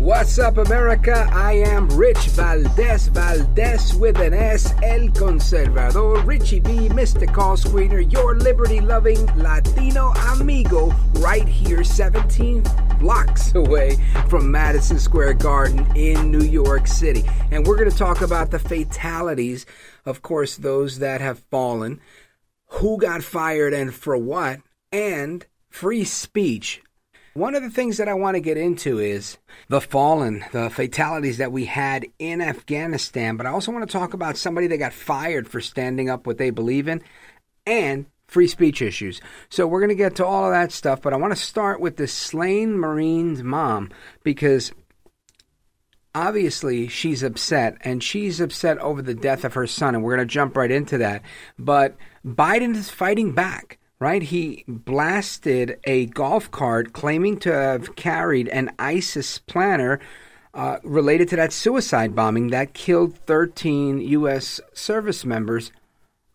What's up, America? I am Rich Valdez, Valdez with an S, El Conservador, Richie B, Mr. Call Screener, your liberty loving Latino amigo, right here, 17 blocks away from Madison Square Garden in New York City. And we're going to talk about the fatalities, of course, those that have fallen, who got fired and for what, and free speech. One of the things that I want to get into is the fallen, the fatalities that we had in Afghanistan, but I also want to talk about somebody that got fired for standing up what they believe in and free speech issues. So we're going to get to all of that stuff, but I want to start with the slain Marine's mom because obviously she's upset and she's upset over the death of her son and we're going to jump right into that. But Biden is fighting back right? He blasted a golf cart claiming to have carried an ISIS planner uh, related to that suicide bombing that killed 13 U.S. service members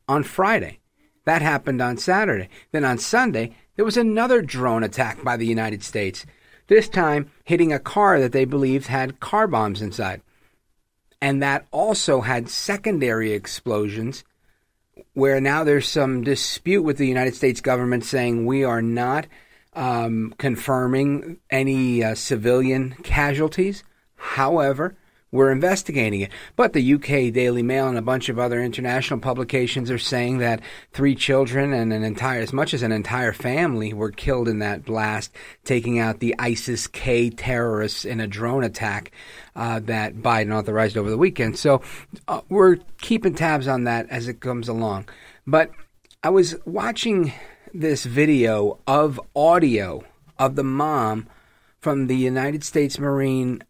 on Friday. That happened on Saturday. Then on Sunday, there was another drone attack by the United States, this time hitting a car that they believed had car bombs inside. And that also had secondary explosions where now there's some dispute with the United States government saying we are not um, confirming any uh, civilian casualties. However, we're investigating it. But the UK Daily Mail and a bunch of other international publications are saying that three children and an entire, as much as an entire family, were killed in that blast, taking out the ISIS K terrorists in a drone attack uh, that Biden authorized over the weekend. So uh, we're keeping tabs on that as it comes along. But I was watching this video of audio of the mom from the United States Marine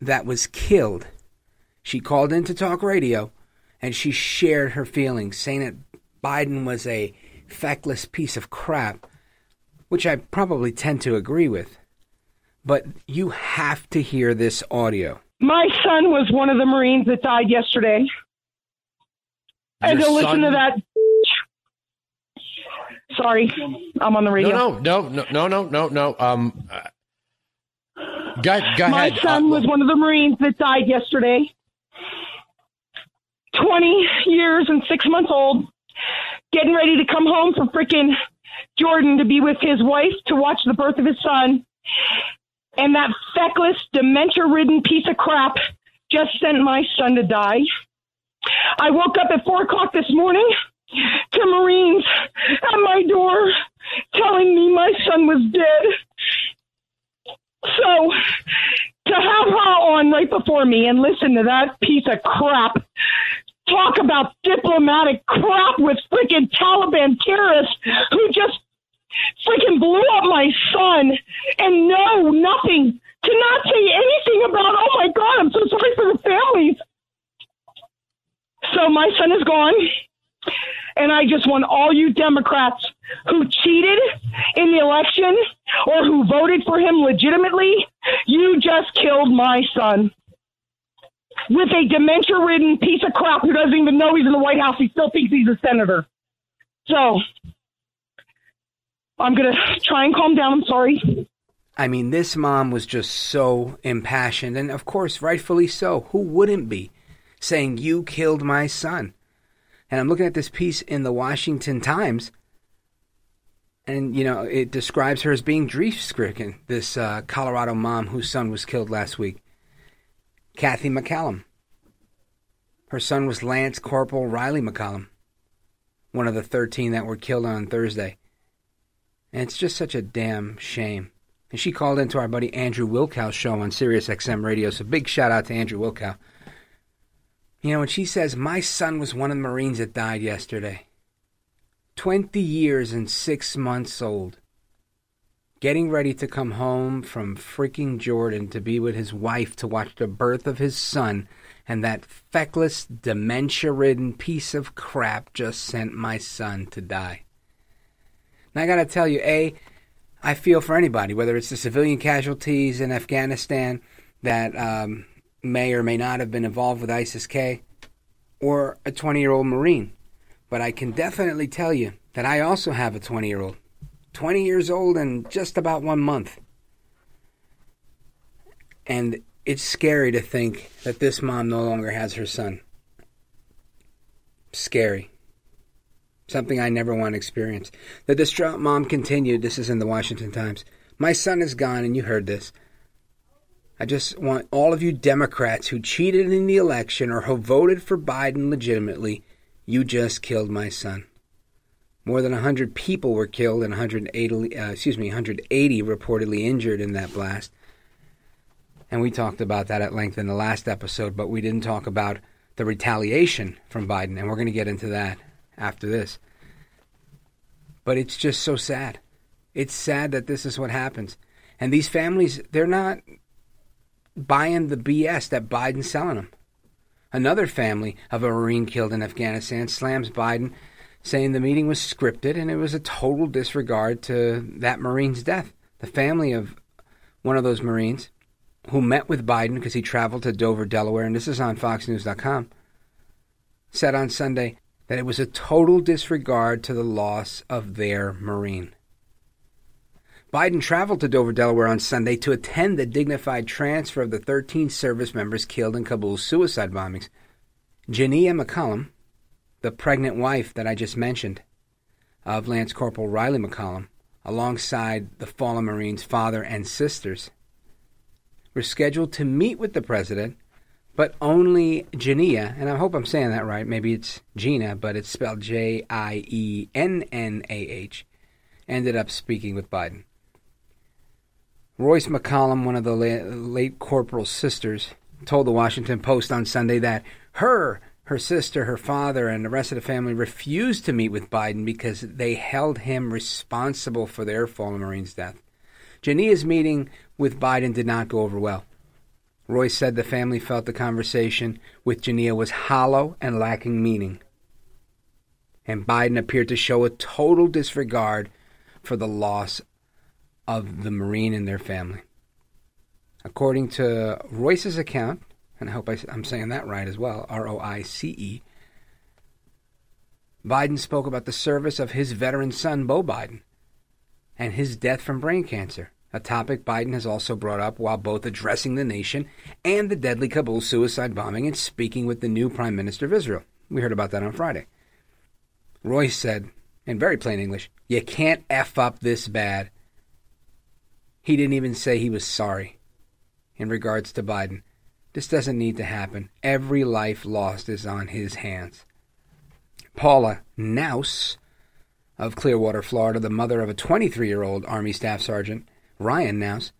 that was killed. She called into talk radio and she shared her feelings, saying that Biden was a feckless piece of crap, which I probably tend to agree with. But you have to hear this audio. My son was one of the Marines that died yesterday. and to son- listen to that. Sorry, I'm on the radio. No, no, no, no, no, no, no. Um, uh, go, go My ahead. son Uh, was one of the Marines that died yesterday. 20 years and six months old, getting ready to come home from freaking Jordan to be with his wife to watch the birth of his son. And that feckless, dementia ridden piece of crap just sent my son to die. I woke up at four o'clock this morning to Marines at my door telling me my son was dead. So to have her on right before me and listen to that piece of crap talk about diplomatic crap with freaking Taliban terrorists who just freaking blew up my son and know nothing to not say anything about oh my god i'm so sorry for the families. So my son is gone and i just want all you democrats who cheated in the election or who voted for him legitimately you just killed my son with a dementia ridden piece of crap who doesn't even know he's in the white house he still thinks he's a senator so I'm gonna try and calm down. I'm sorry. I mean, this mom was just so impassioned, and of course, rightfully so. Who wouldn't be saying, You killed my son? And I'm looking at this piece in the Washington Times, and, you know, it describes her as being grief stricken, this uh, Colorado mom whose son was killed last week, Kathy McCollum. Her son was Lance Corporal Rylee McCollum, one of the 13 that were killed on Thursday. And it's just such a damn shame. And she called into our buddy Andrew Wilkow's show on Sirius XM Radio, so big shout out to Andrew Wilkow. You know, when she says, My son was one of the Marines that died yesterday, 20 years and six months old, getting ready to come home from freaking Jordan to be with his wife to watch the birth of his son, and that feckless, dementia ridden piece of crap just sent my son to die. And I gotta tell you, A, I feel for anybody, whether it's the civilian casualties in Afghanistan that um, may or may not have been involved with ISIS K, or a 20 year old Marine. But I can definitely tell you that I also have a 20 year old. 20 years old and just about one month. And it's scary to think that this mom no longer has her son. Scary. Something I never want to experience. The distraught mom continued, this is in the Washington Times. My son is gone, and you heard this. I just want all of you Democrats who cheated in the election or who voted for Biden legitimately, you just killed my son. More than 100 people were killed and 180, uh, excuse me, 180 reportedly injured in that blast. And we talked about that at length in the last episode, but we didn't talk about the retaliation from Biden, and we're going to get into that after this. But it's just so sad. It's sad that this is what happens. And these families, they're not buying the BS that Biden's selling them. Another family of a Marine killed in Afghanistan slams Biden, saying the meeting was scripted and it was a total disregard to that Marine's death. The family of one of those Marines who met with Biden because he traveled to Dover, Delaware, and this is on FoxNews.com, said on Sunday that it was a total disregard to the loss of their Marine. Biden traveled to Dover, Delaware on Sunday to attend the dignified transfer of the 13 service members killed in Kabul's suicide bombings. Jiennah McCollum, the pregnant wife that I just mentioned of Lance Corporal Rylee McCollum, alongside the fallen Marine's father and sisters, were scheduled to meet with the president, but only Jiennah, and I hope I'm saying that right, maybe it's Gina, but it's spelled J I E N N A H, ended up speaking with Biden. Roice McCollum, one of the late corporal's sisters, told the Washington Post on Sunday that her, her sister, her father, and the rest of the family refused to meet with Biden because they held him responsible for their fallen Marine's death. Jiennah's meeting with Biden did not go over well. Roice said the family felt the conversation with Jiennah was hollow and lacking meaning. And Biden appeared to show a total disregard for the loss of the Marine and their family. According to Roice's account, and I hope I, am saying that right as well R O I C E, Biden spoke about the service of his veteran son, Beau Biden, and his death from brain cancer, a topic Biden has also brought up while both addressing the nation and the deadly Kabul suicide bombing and speaking with the new Prime Minister of Israel. We heard about that on Friday. Roice said, in very plain English, You can't F up this bad he didn't even say he was sorry in regards to Biden. This doesn't need to happen. Every life lost is on his hands. Paula Knauss of Clearwater, Florida, the mother of a 23 year old Army Staff Sergeant, Ryan Knauss,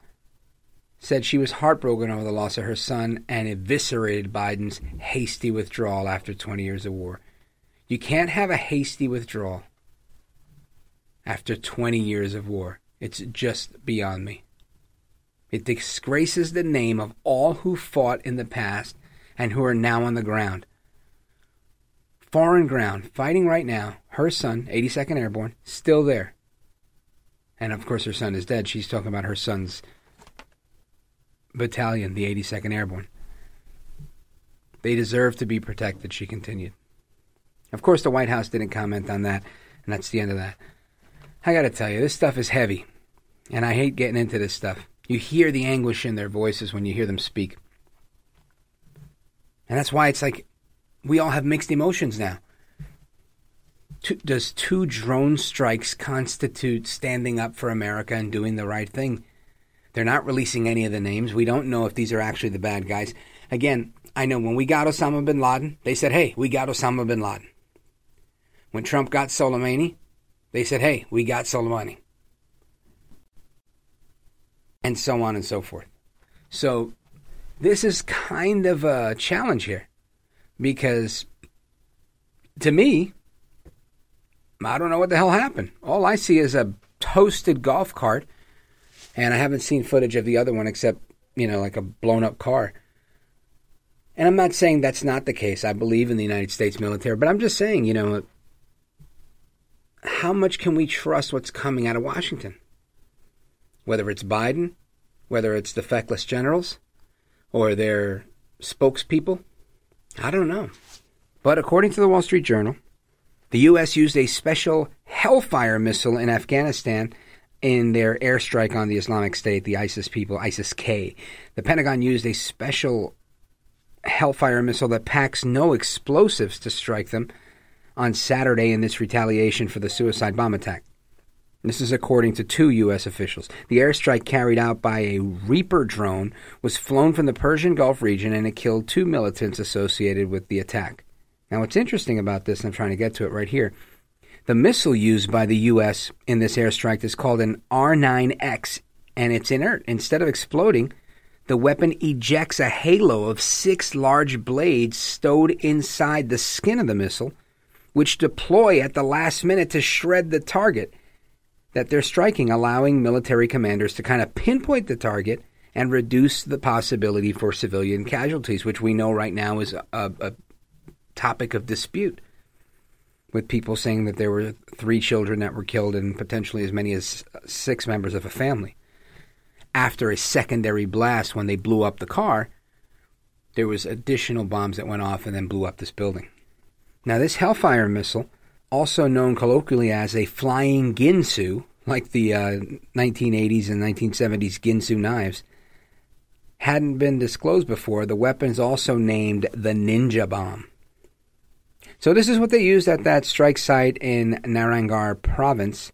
said she was heartbroken over the loss of her son and eviscerated Biden's hasty withdrawal after 20 years of war. You can't have a hasty withdrawal after 20 years of war. It's just beyond me. It disgraces the name of all who fought in the past and who are now on the ground. Foreign ground, fighting right now. Her son, 82nd Airborne, still there. And of course, her son is dead. She's talking about her son's battalion, the 82nd Airborne. They deserve to be protected, she continued. Of course, the White House didn't comment on that, and that's the end of that. I got to tell you, this stuff is heavy, and I hate getting into this stuff. You hear the anguish in their voices when you hear them speak. And that's why it's like we all have mixed emotions now. does two drone strikes constitute standing up for America and doing the right thing? They're not releasing any of the names. We don't know if these are actually the bad guys. Again, I know when we got Osama bin Laden, they said, hey, we got Osama bin Laden. When Trump got Soleimani, they said, hey, we got Soleimani. And so on and so forth. So this is kind of a challenge here because to me, I don't know what the hell happened. All I see is a toasted golf cart, and I haven't seen footage of the other one except, you know, like a blown up car. And I'm not saying that's not the case. I believe in the United States military, but I'm just saying, you know, how much can we trust what's coming out of Washington? Whether it's Biden, whether it's the feckless generals, or their spokespeople, I don't know. But according to the Wall Street Journal, the U.S. used a special Hellfire missile in Afghanistan in their airstrike on the Islamic State, the ISIS people, ISIS K. The Pentagon used a special Hellfire missile that packs no explosives to strike them on Saturday in this retaliation for the suicide bomb attack. This is according to two U.S. officials. The airstrike carried out by a Reaper drone was flown from the Persian Gulf region and it killed two militants associated with the attack. Now, what's interesting about this, and I'm trying to get to it right here, the missile used by the U.S. in this airstrike is called an R9X, and it's inert. Instead of exploding, the weapon ejects a halo of six large blades stowed inside the skin of the missile, which deploy at the last minute to shred the target that they're striking, allowing military commanders to kind of pinpoint the target and reduce the possibility for civilian casualties, which we know right now is a, a topic of dispute. With people saying that there were three children that were killed and potentially as many as six members of a family. After a secondary blast, when they blew up the car, there was additional bombs that went off and then blew up this building. Now, this Hellfire missile, also known colloquially as a flying Ginsu, like the uh, 1980s and 1970s Ginsu knives, hadn't been disclosed before. The weapon's also named the Ninja Bomb. So this is what they used at that strike site in Nangarhar province.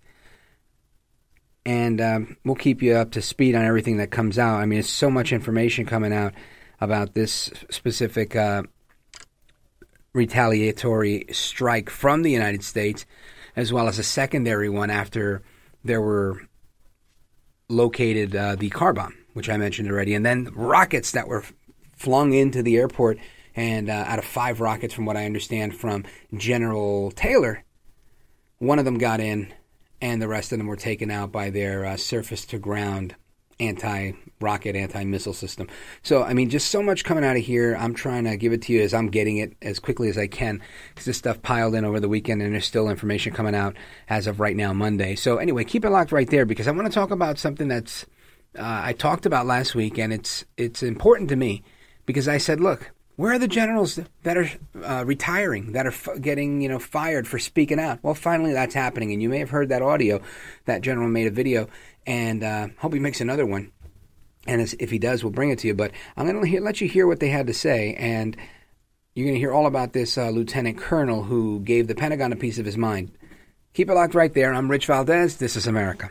And um, we'll keep you up to speed on everything that comes out. I mean, it's so much information coming out about this specific uh, retaliatory strike from the United States, as well as a secondary one after there were located uh, the car bomb, which I mentioned already, and then rockets that were flung into the airport and uh, out of five rockets, from what I understand from General Taylor, one of them got in, and the rest of them were taken out by their uh, surface to ground anti rocket, anti missile system. So, I mean, just so much coming out of here. I'm trying to give it to you as I'm getting it as quickly as I can because this stuff piled in over the weekend and there's still information coming out as of right now, Monday. So, anyway, keep it locked right there because I want to talk about something that's uh, I talked about last week and it's it's important to me because I said, look, where are the generals that are uh, retiring, that are f- getting you know fired for speaking out? Well, finally that's happening, and you may have heard that audio. That general made a video, and uh, hope he makes another one. And if he does, we'll bring it to you. But I'm going to let you hear what they had to say, and you're going to hear all about this uh, lieutenant colonel who gave the Pentagon a piece of his mind. Keep it locked right there. I'm Rich Valdez. This is America.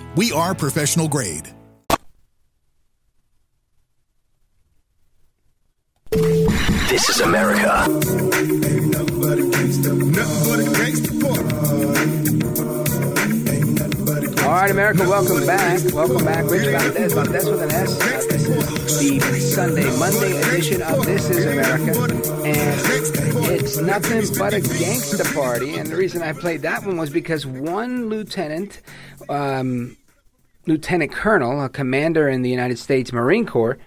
We are professional grade. This is America. All right, America, welcome back. Welcome back. Rich Valdez, Valdez with an S. This is the Sunday, Monday edition of This is America. And it's nothing but a gangsta party. And the reason I played that one was because one lieutenant, um, lieutenant colonel, a commander in the United States Marine Corps,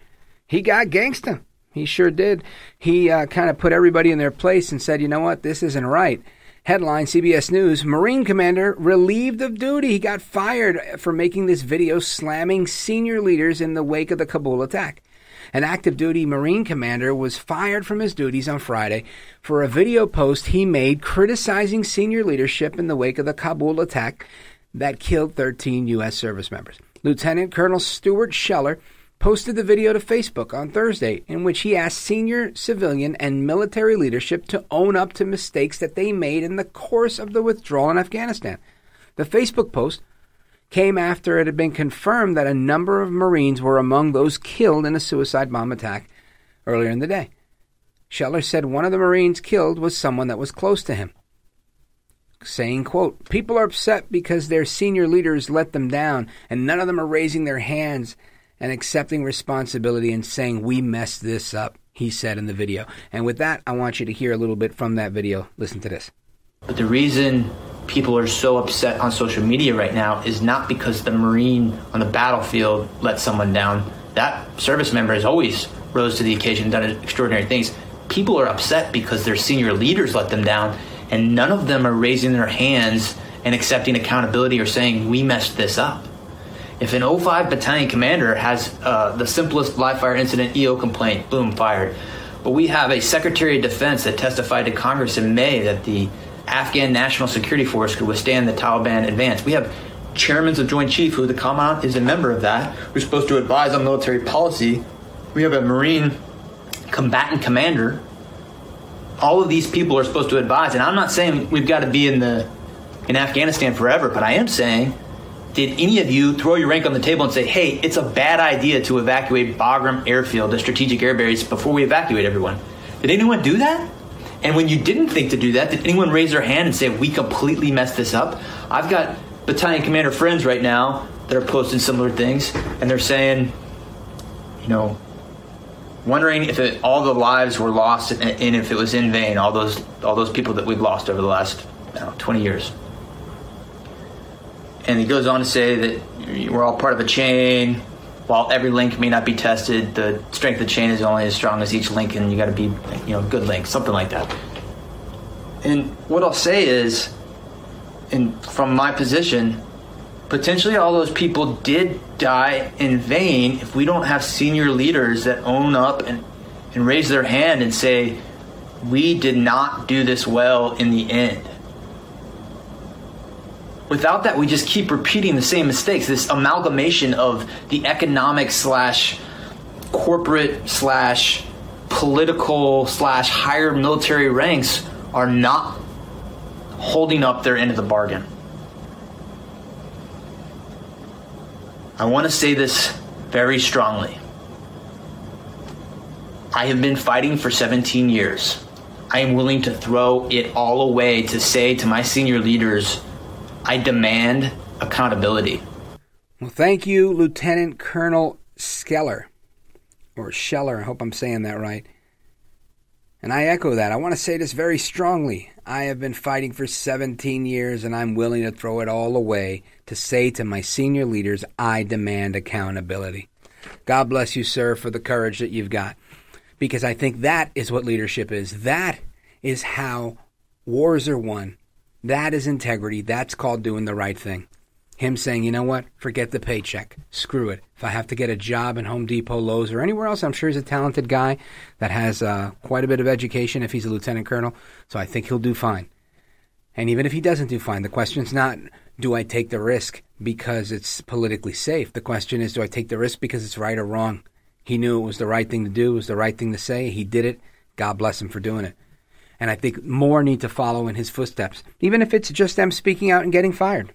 he got gangsta. He sure did. He uh, kind of put everybody in their place and said, you know what, this isn't right. Headline CBS News Marine commander relieved of duty. He got fired for making this video slamming senior leaders in the wake of the Kabul attack. An active duty Marine commander was fired from his duties on Friday for a video post he made criticizing senior leadership in the wake of the Kabul attack that killed 13 U.S. service members. Lieutenant Colonel Stuart Scheller posted the video to Facebook on Thursday in which he asked senior civilian and military leadership to own up to mistakes that they made in the course of the withdrawal in Afghanistan. The Facebook post came after it had been confirmed that a number of Marines were among those killed in a suicide bomb attack earlier in the day. Scheller said one of the Marines killed was someone that was close to him saying, quote, People are upset because their senior leaders let them down, and none of them are raising their hands and accepting responsibility and saying, We messed this up, he said in the video. And with that, I want you to hear a little bit from that video. Listen to this. But the reason people are so upset on social media right now is not because the Marine on the battlefield let someone down. That service member has always rose to the occasion, done extraordinary things. People are upset because their senior leaders let them down and none of them are raising their hands and accepting accountability or saying, we messed this up. If an 05 battalion commander has uh, the simplest live fire incident EO complaint, boom, fired. But we have a Secretary of Defense that testified to Congress in May that the Afghan National Security Force could withstand the Taliban advance. We have chairmen of Joint Chief, who the Commandant is a member of that, who's supposed to advise on military policy. We have a Marine combatant commander all of these people are supposed to advise. And I'm not saying we've got to be in the in Afghanistan forever, but I am saying, did any of you throw your rank on the table and say, "Hey, it's a bad idea to evacuate Bagram Airfield, a strategic air base, before we evacuate everyone"? Did anyone do that? And when you didn't think to do that, did anyone raise their hand and say, "We completely messed this up"? I've got battalion commander friends right now that are posting similar things, and they're saying, you know, wondering if it, all the lives were lost and, and, if it was in vain, all those all those people that we've lost over the last know, 20 years. And he goes on to say that we're all part of a chain. While every link may not be tested, the strength of the chain is only as strong as each link, and you got to be, you know, good link, something like that. And what I'll say is, and from my position, potentially all those people did die in vain if we don't have senior leaders that own up and, and raise their hand and say, we did not do this well in the end. Without that, we just keep repeating the same mistakes. This amalgamation of the economic slash corporate slash political slash higher military ranks are not holding up their end of the bargain. I want to say this very strongly. I have been fighting for 17 years. I am willing to throw it all away to say to my senior leaders, I demand accountability. Well, thank you, Lieutenant Colonel Skeller, or Scheller. I hope I'm saying that right. And I echo that. I want to say this very strongly. I have been fighting for 17 years and I'm willing to throw it all away to say to my senior leaders, I demand accountability. God bless you, sir, for the courage that you've got. Because I think that is what leadership is. That is how wars are won. That is integrity. That's called doing the right thing. Him saying, you know what? Forget the paycheck. Screw it. If I have to get a job in Home Depot, Lowe's, or anywhere else, I'm sure he's a talented guy that has uh, quite a bit of education if he's a lieutenant colonel. So I think he'll do fine. And even if he doesn't do fine, the question's not, do I take the risk because it's politically safe? The question is, do I take the risk because it's right or wrong? He knew it was the right thing to do, it was the right thing to say. He did it. God bless him for doing it. And I think more need to follow in his footsteps, even if it's just them speaking out and getting fired.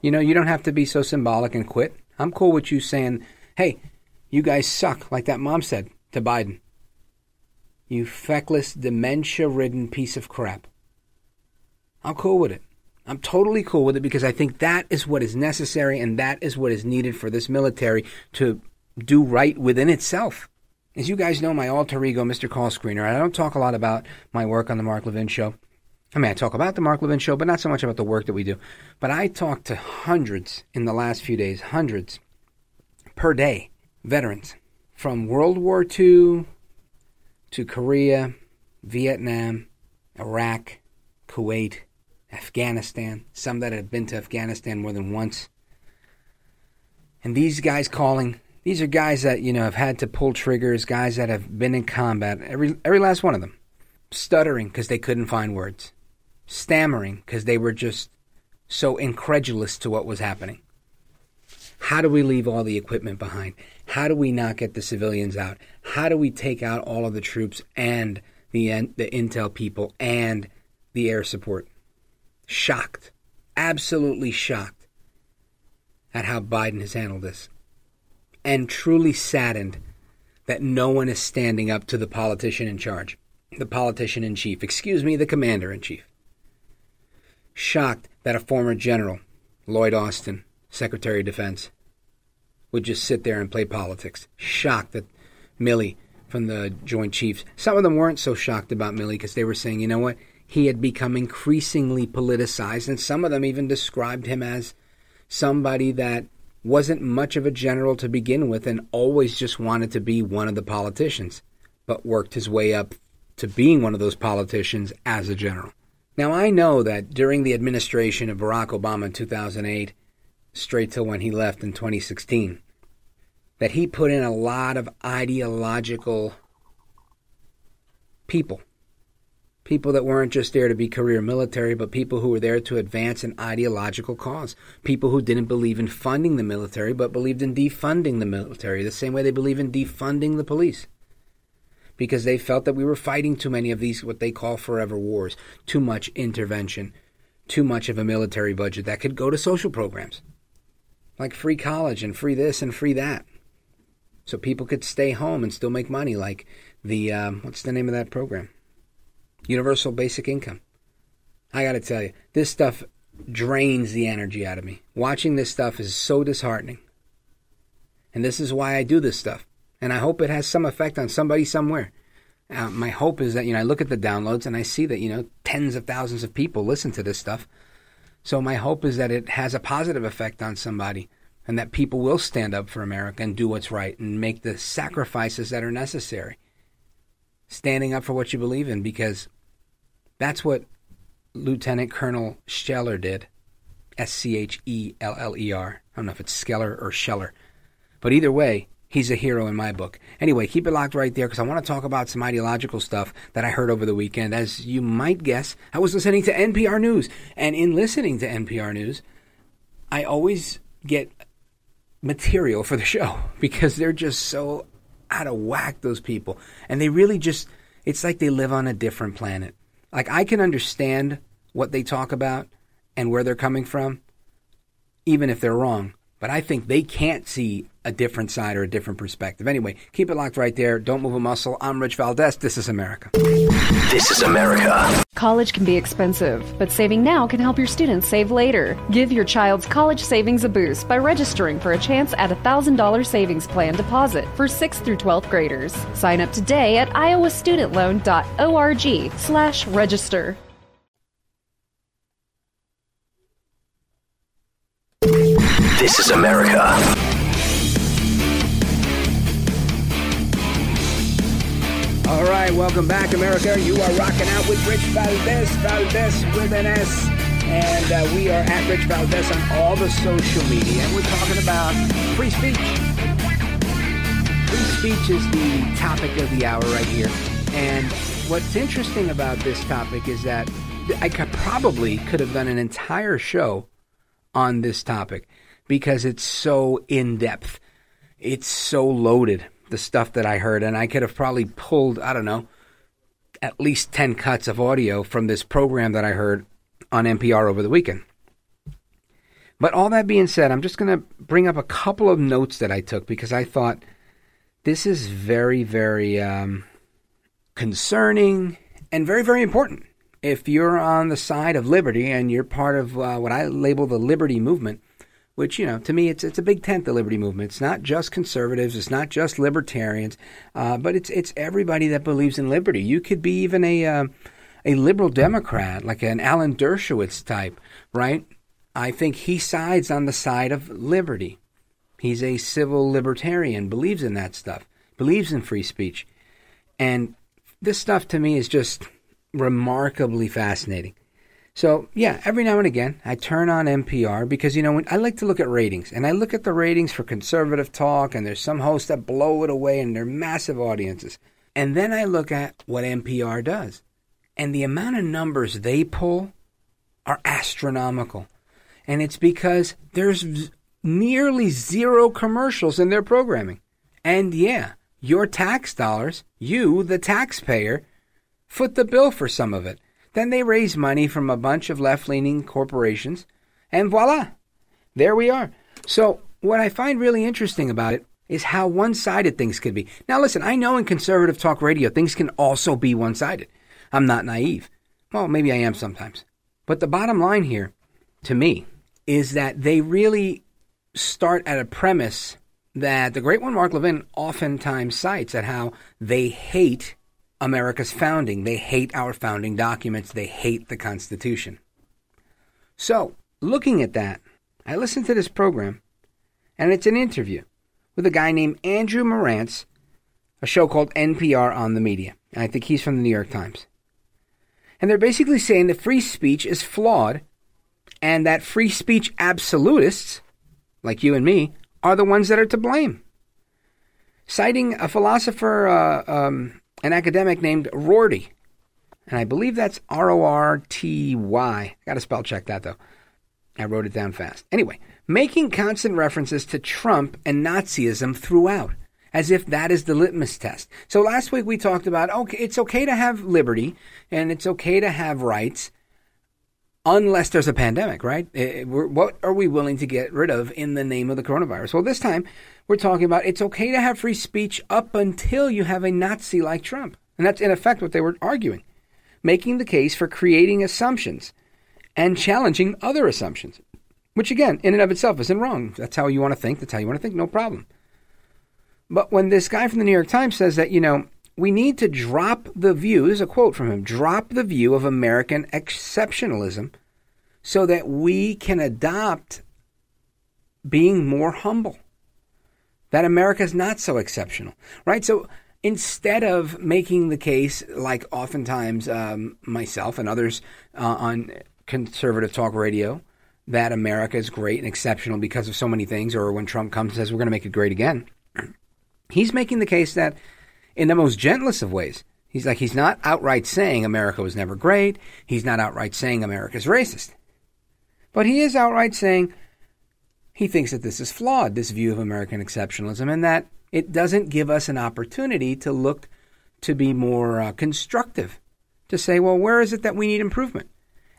You know, you don't have to be so symbolic and quit. I'm cool with you saying, hey, you guys suck, like that mom said to Biden. You feckless, dementia ridden piece of crap. I'm cool with it. I'm totally cool with it because I think that is what is necessary and that is what is needed for this military to do right within itself. As you guys know, my alter ego, Mr. Call Screener, I don't talk a lot about my work on the Mark Levin Show. I mean, I talk about the Mark Levin show, but not so much about the work that we do. But I talked to hundreds in the last few days, hundreds per day, veterans from World War II to Korea, Vietnam, Iraq, Kuwait, Afghanistan, some that have been to Afghanistan more than once. And these guys calling, These are guys that, you know, have had to pull triggers, guys that have been in combat, every, every last one of them. Stuttering because they couldn't find words, stammering because they were just so incredulous to what was happening. How do we leave all the equipment behind? How do we not get the civilians out? How do we take out all of the troops and the the intel people and the air support? Shocked, absolutely shocked at how Biden has handled this, and truly saddened that no one is standing up to the politician in charge, the politician in chief. Excuse me, the commander in chief. Shocked that a former general, Lloyd Austin, Secretary of Defense, would just sit there and play politics. Shocked that Milley from the Joint Chiefs, some of them weren't so shocked about Milley because they were saying, you know what, he had become increasingly politicized, and some of them even described him as somebody that wasn't much of a general to begin with and always just wanted to be one of the politicians, but worked his way up to being one of those politicians as a general. Now, I know that during the administration of Barack Obama in 2008, straight till when he left in 2016, that he put in a lot of ideological people. People that weren't just there to be career military, but people who were there to advance an ideological cause. People who didn't believe in funding the military, but believed in defunding the military, the same way they believe in defunding the police. Because they felt that we were fighting too many of these, what they call forever wars, too much intervention, too much of a military budget that could go to social programs like free college and free this and free that. So people could stay home and still make money, like the, um, what's the name of that program? Universal Basic Income. I got to tell you, this stuff drains the energy out of me. Watching this stuff is so disheartening. And this is why I do this stuff. And I hope it has some effect on somebody somewhere. Uh, my hope is that, you know, I look at the downloads and I see that, you know, tens of thousands of people listen to this stuff. So my hope is that it has a positive effect on somebody and that people will stand up for America and do what's right and make the sacrifices that are necessary. Standing up for what you believe in because that's what Lieutenant Colonel Scheller did. S C H E L L E R. I don't know if it's Scheller or Scheller. But either way, he's a hero in my book. Anyway, keep it locked right there because I want to talk about some ideological stuff that I heard over the weekend. As you might guess, I was listening to NPR News. And in listening to NPR News, I always get material for the show because they're just so out of whack, those people. And they really just, it's like they live on a different planet. Like I can understand what they talk about and where they're coming from, even if they're wrong. But I think they can't see a different side or a different perspective. Anyway, keep it locked right there. Don't move a muscle. I'm Rich Valdez. This is America. This is America. College can be expensive, but saving now can help your students save later. Give your child's college savings a boost by registering for a chance at a $1,000 savings plan deposit for 6th through 12th graders. Sign up today at iowastudentloan.org slash register. This is America. Right, welcome back, America. You are rocking out with Rich Valdez, Valdez with an S. And uh, we are at Rich Valdez on all the social media. And we're talking about free speech. Free speech is the topic of the hour right here. And what's interesting about this topic is that I could probably could have done an entire show on this topic because it's so in depth. It's so loaded, the stuff that I heard. And I could have probably pulled, I don't know, at least 10 cuts of audio from this program that I heard on NPR over the weekend. But all that being said, I'm just going to bring up a couple of notes that I took because I thought this is very, very um, concerning and very, very important. If you're on the side of liberty and you're part of uh, what I label the liberty movement, which you know to me it's it's a big tent the liberty movement. It's not just conservatives. It's not just libertarians. Uh, but it's it's everybody that believes in liberty. You could be even a uh, a liberal democrat like an alan dershowitz type right? I think he sides on the side of liberty. He's a civil libertarian believes in that stuff believes in free speech. And this stuff to me is just remarkably fascinating So, yeah, every now and again, I turn on NPR because, you know, when, I like to look at ratings. And I look at the ratings for conservative talk, and there's some hosts that blow it away, and they're massive audiences. And then I look at what NPR does. And the amount of numbers they pull are astronomical. And it's because there's nearly zero commercials in their programming. And yeah, your tax dollars, you, the taxpayer, foot the bill for some of it. Then they raise money from a bunch of left leaning corporations, and voila, there we are. So, what I find really interesting about it is how one sided things could be. Now, listen, I know in conservative talk radio, things can also be one sided. I'm not naive. Well, maybe I am sometimes. But the bottom line here, to me, is that they really start at a premise that the great one, Mark Levin, oftentimes cites at how they hate America's founding. They hate our founding documents. They hate the Constitution. So, looking at that, I listened to this program, and it's an interview with a guy named Andrew Marantz, a show called NPR on the Media. And I think he's from the New York Times. And they're basically saying that free speech is flawed and that free speech absolutists, like you and me, are the ones that are to blame. Citing a philosopher, uh, um, an academic named Rorty. And I believe that's R O R T Y. Got to spell check that though. I wrote it down fast. Anyway, making constant references to Trump and Nazism throughout, as if that is the litmus test. So last week we talked about okay, it's okay to have liberty and it's okay to have rights unless there's a pandemic, right? Eh, eh, what are we willing to get rid of in the name of the coronavirus? Well, this time we're talking about it's okay to have free speech up until you have a Nazi like Trump. And that's in effect what they were arguing, making the case for creating assumptions and challenging other assumptions, which again, in and of itself, isn't wrong. That's how you want to think. That's how you want to think. No problem. But when this guy from the New York Times says that, you know, we need to drop the view, this is a quote from him drop the view of American exceptionalism so that we can adopt being more humble. That America is not so exceptional, right? So instead of making the case, like oftentimes um, myself and others uh, on conservative talk radio, that America is great and exceptional because of so many things, or when Trump comes and says we're going to make it great again, he's making the case that in the most gentlest of ways, he's like, he's not outright saying America was never great. He's not outright saying America's racist. But he is outright saying he thinks that this is flawed, this view of American exceptionalism, and that it doesn't give us an opportunity to look to be more uh, constructive, to say, well, where is it that we need improvement?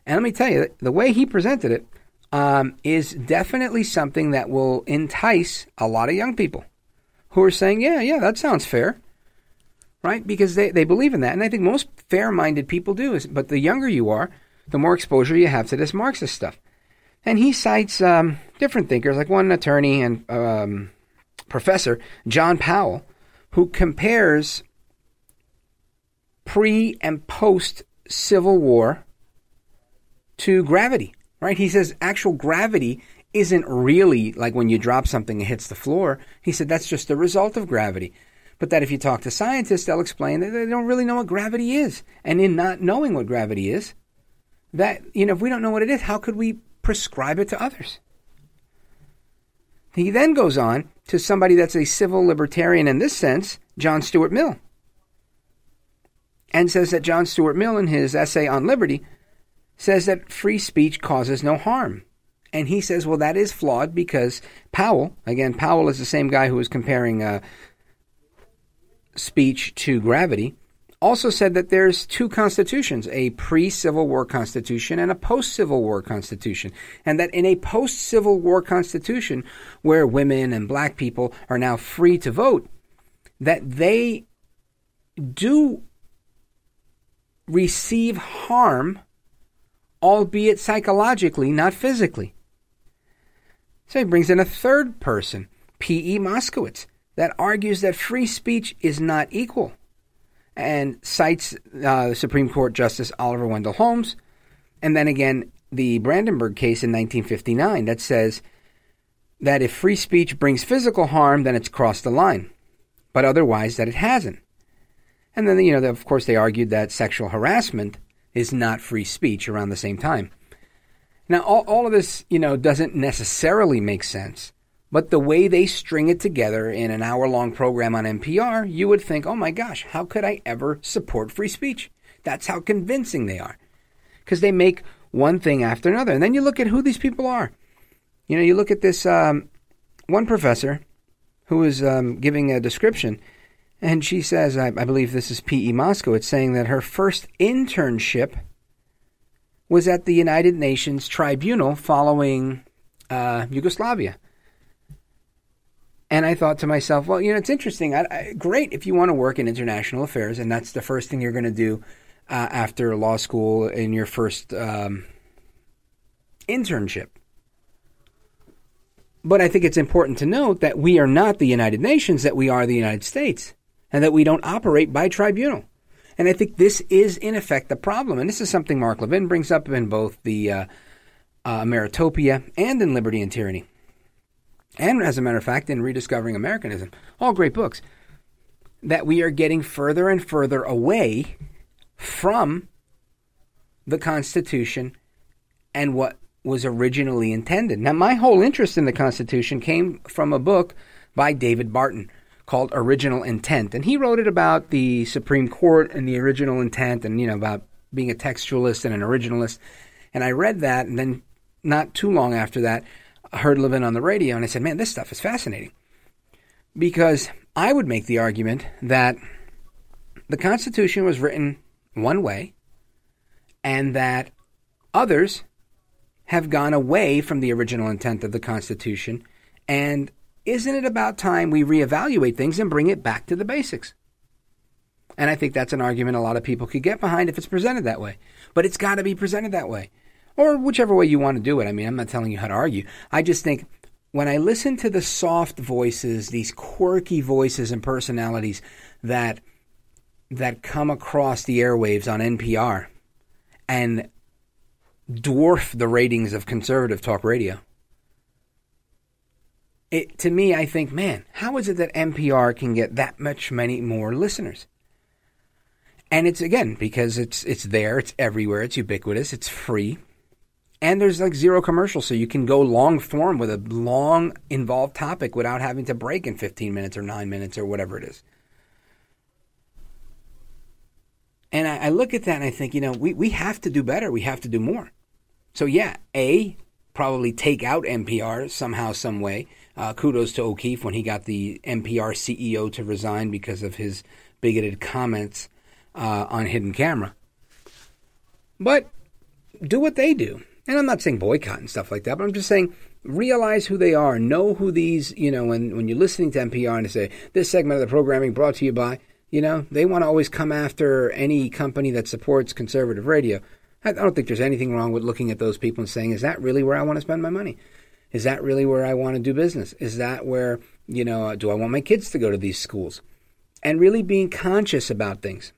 And let me tell you, the way he presented it um, is definitely something that will entice a lot of young people who are saying, yeah, yeah, that sounds fair, right? Because they, they believe in that. And I think most fair minded people do. Is, but the younger you are, the more exposure you have to this Marxist stuff. And he cites um, different thinkers, like one attorney and um, professor, John Powell, who compares pre and post Civil War to gravity, right? He says actual gravity isn't really like when you drop something and hits the floor. He said that's just the result of gravity. But that if you talk to scientists, they'll explain that they don't really know what gravity is. And in not knowing what gravity is, that, you know, if we don't know what it is, how could we prescribe it to others? He then goes on to somebody that's a civil libertarian in this sense, John Stuart Mill, and says that John Stuart Mill, in his essay on liberty, says that free speech causes no harm. And he says, well, that is flawed because Powell, again, Powell is the same guy who was comparing uh, speech to gravity, also said that there's two constitutions, a pre-Civil War constitution and a post-Civil War constitution, and that in a post-Civil War constitution where women and black people are now free to vote, that they do receive harm, albeit psychologically, not physically. So he brings in a third person, P.E. Moskowitz, that argues that free speech is not equal and cites uh, Supreme Court Justice Oliver Wendell Holmes, and then again the Brandenburg case in 1959 that says that if free speech brings physical harm, then it's crossed the line, but otherwise that it hasn't. And then, you know, of course, they argued that sexual harassment is not free speech around the same time. Now, all, all of this, you know, doesn't necessarily make sense, but the way they string it together in an hour long program on NPR, you would think, oh my gosh, how could I ever support free speech? That's how convincing they are. Because they make one thing after another. And then you look at who these people are. You know, you look at this um, one professor who was um, giving a description, and she says, I, I believe this is P.E. Moskowitz saying that her first internship was at the United Nations Tribunal following uh, Yugoslavia. And I thought to myself, well, you know, it's interesting. I, I, great if you want to work in international affairs, and that's the first thing you're going to do uh, after law school in your first um, internship. But I think it's important to note that we are not the United Nations, that we are the United States, and that we don't operate by tribunal. And I think this is, in effect, the problem. And this is something Mark Levin brings up in both the uh, uh, Ameritopia and in Liberty and Tyranny. And as a matter of fact, in Rediscovering Americanism, all great books, that we are getting further and further away from the Constitution and what was originally intended. Now, my whole interest in the Constitution came from a book by David Barton called Original Intent. And he wrote it about the Supreme Court and the original intent and, you know, about being a textualist and an originalist. And I read that, and then not too long after that, I heard Levin on the radio, and I said, man, this stuff is fascinating. Because I would make the argument that the Constitution was written one way, and that others have gone away from the original intent of the Constitution and isn't it about time we reevaluate things and bring it back to the basics? And I think that's an argument a lot of people could get behind if it's presented that way. But it's got to be presented that way. Or whichever way you want to do it. I mean, I'm not telling you how to argue. I just think when I listen to the soft voices, these quirky voices and personalities that that come across the airwaves on NPR and dwarf the ratings of conservative talk radio, it, to me, I think, man, how is it that NPR can get that much many more listeners? And it's again because it's it's there, it's everywhere, it's ubiquitous, it's free, and there's like zero commercials, so you can go long form with a long involved topic without having to break in 15 minutes or nine minutes or whatever it is. And I, I look at that and I think, you know, we, we have to do better. We have to do more. So yeah, A, probably take out NPR somehow, some way. Uh, kudos to O'Keefe when he got the NPR CEO to resign because of his bigoted comments uh, on hidden camera. But do what they do. And I'm not saying boycott and stuff like that, but I'm just saying realize who they are. Know who these, you know, when, when you're listening to NPR and they say, this segment of the programming brought to you by, you know, they want to always come after any company that supports conservative radio. I don't think there's anything wrong with looking at those people and saying, is that really where I want to spend my money? Is that really where I want to do business? Is that where, you know, uh, do I want my kids to go to these schools? And really being conscious about things.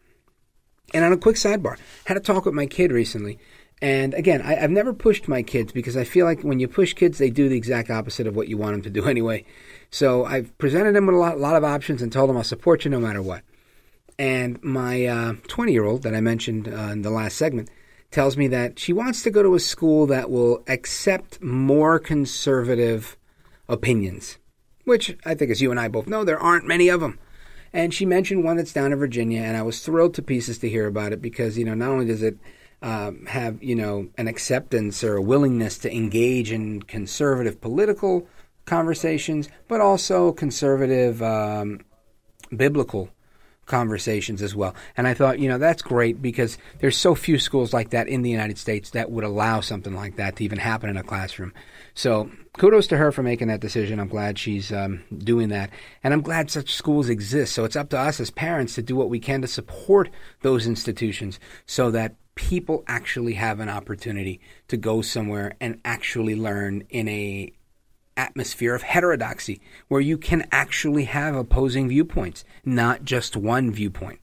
And on a quick sidebar, I had a talk with my kid recently. And again, I, have never pushed my kids because I feel like when you push kids, they do the exact opposite of what you want them to do anyway. So I've presented them with a lot, lot of options and told them I'll support you no matter what. And my 20 uh, year old that I mentioned uh, in the last segment, tells me that she wants to go to a school that will accept more conservative opinions, which I think, as you and I both know, there aren't many of them. And she mentioned one that's down in Virginia, and I was thrilled to pieces to hear about it because, you know, not only does it um, have, you know, an acceptance or a willingness to engage in conservative political conversations, but also conservative um, biblical conversations as well. And I thought, you know, that's great because there's so few schools like that in the United States that would allow something like that to even happen in a classroom. So kudos to her for making that decision. I'm glad she's um, doing that. And I'm glad such schools exist. So it's up to us as parents to do what we can to support those institutions so that people actually have an opportunity to go somewhere and actually learn in a atmosphere of heterodoxy, where you can actually have opposing viewpoints, not just one viewpoint.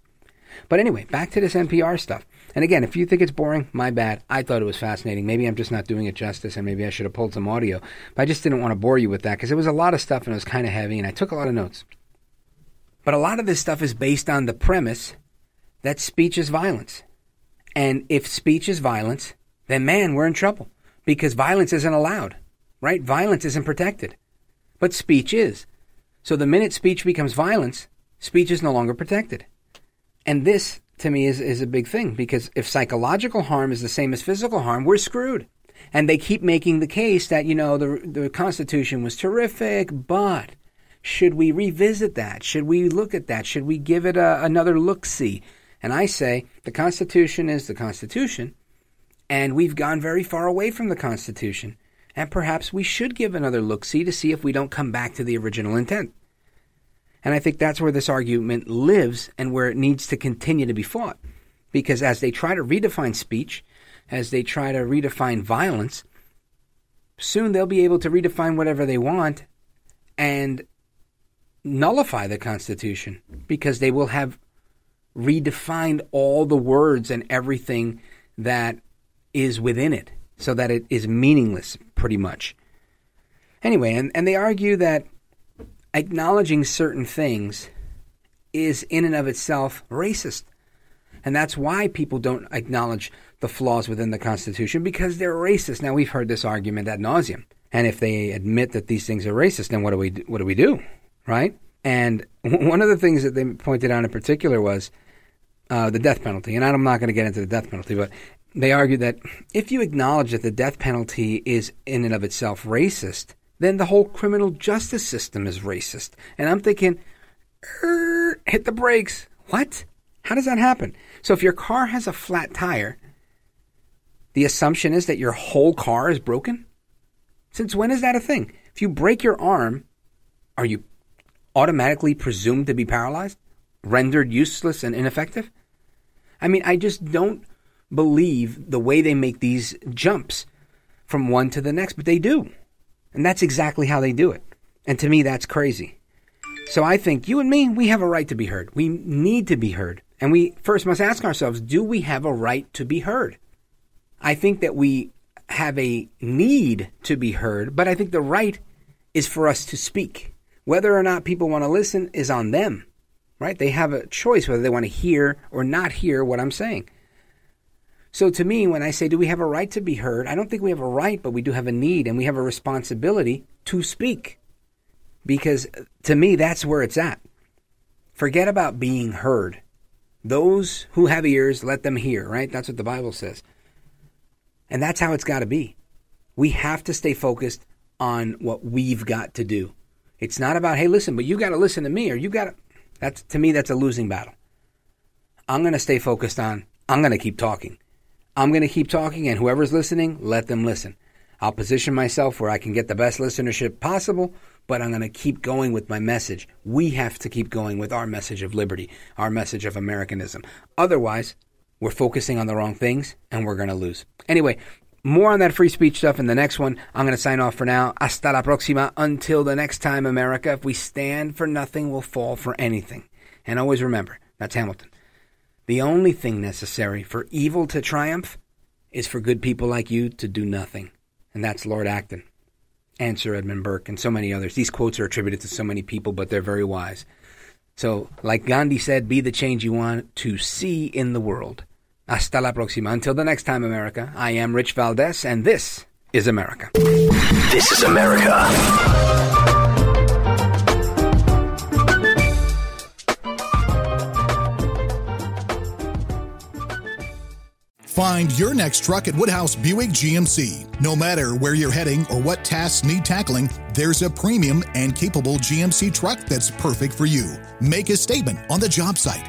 But anyway, back to this NPR stuff. And again, if you think it's boring, my bad. I thought it was fascinating. Maybe I'm just not doing it justice, and maybe I should have pulled some audio. But I just didn't want to bore you with that because it was a lot of stuff and it was kind of heavy, and I took a lot of notes. But a lot of this stuff is based on the premise that speech is violence. And if speech is violence, then man, we're in trouble because violence isn't allowed, right? Violence isn't protected, but speech is. So the minute speech becomes violence, speech is no longer protected. And this, to me, is, is a big thing because if psychological harm is the same as physical harm, we're screwed. And they keep making the case that, you know, the, the Constitution was terrific, but should we revisit that? Should we look at that? Should we give it a, another look see? And I say the Constitution is the Constitution, and we've gone very far away from the Constitution. And perhaps we should give another look see to see if we don't come back to the original intent. And I think that's where this argument lives and where it needs to continue to be fought. Because as they try to redefine speech, as they try to redefine violence, soon they'll be able to redefine whatever they want and nullify the Constitution because they will have redefined all the words and everything that is within it so that it is meaningless pretty much. Anyway, and, and they argue that acknowledging certain things is in and of itself racist. And that's why people don't acknowledge the flaws within the Constitution because they're racist. Now we've heard this argument ad nauseum. And if they admit that these things are racist, then what do we what do we do, right? And one of the things that they pointed out in particular was uh, the death penalty. And I'm not going to get into the death penalty, but they argued that if you acknowledge that the death penalty is in and of itself racist, then the whole criminal justice system is racist. And I'm thinking, er, hit the brakes. What? How does that happen? So if your car has a flat tire, the assumption is that your whole car is broken? Since when is that a thing? If you break your arm, are you automatically presumed to be paralyzed? Rendered useless and ineffective? I mean, I just don't believe the way they make these jumps from one to the next, but they do. And that's exactly how they do it. And to me, that's crazy. So I think you and me, we have a right to be heard. We need to be heard. And we first must ask ourselves do we have a right to be heard? I think that we have a need to be heard, but I think the right is for us to speak. Whether or not people want to listen is on them, right? They have a choice whether they want to hear or not hear what I'm saying. So to me, when I say, do we have a right to be heard? I don't think we have a right, but we do have a need and we have a responsibility to speak. Because uh, to me, that's where it's at. Forget about being heard. Those who have ears, let them hear, right? That's what the Bible says. And that's how it's got to be. We have to stay focused on what we've got to do. It's not about, hey, listen, but you got to listen to me or you got to. That's, to me, that's a losing battle. I'm going to stay focused on, I'm going to keep talking. I'm going to keep talking, and whoever's listening, let them listen. I'll position myself where I can get the best listenership possible, but I'm going to keep going with my message. We have to keep going with our message of liberty, our message of Americanism. Otherwise, we're focusing on the wrong things and we're going to lose. Anyway, more on that free speech stuff in the next one. I'm going to sign off for now. Hasta la próxima. Until the next time, America. If we stand for nothing, we'll fall for anything. And always remember, that's Hamilton. The only thing necessary for evil to triumph is for good people like you to do nothing. And that's Lord Acton and Sir Edmund Burke and so many others. These quotes are attributed to so many people, but they're very wise. So, like Gandhi said, be the change you want to see in the world. Hasta la próxima. Until the next time, America, I am Rich Valdez, and this is America. This is America. Find your next truck at Woodhouse Buick GMC. No matter where you're heading or what tasks need tackling, there's a premium and capable GMC truck that's perfect for you. Make a statement on the job site,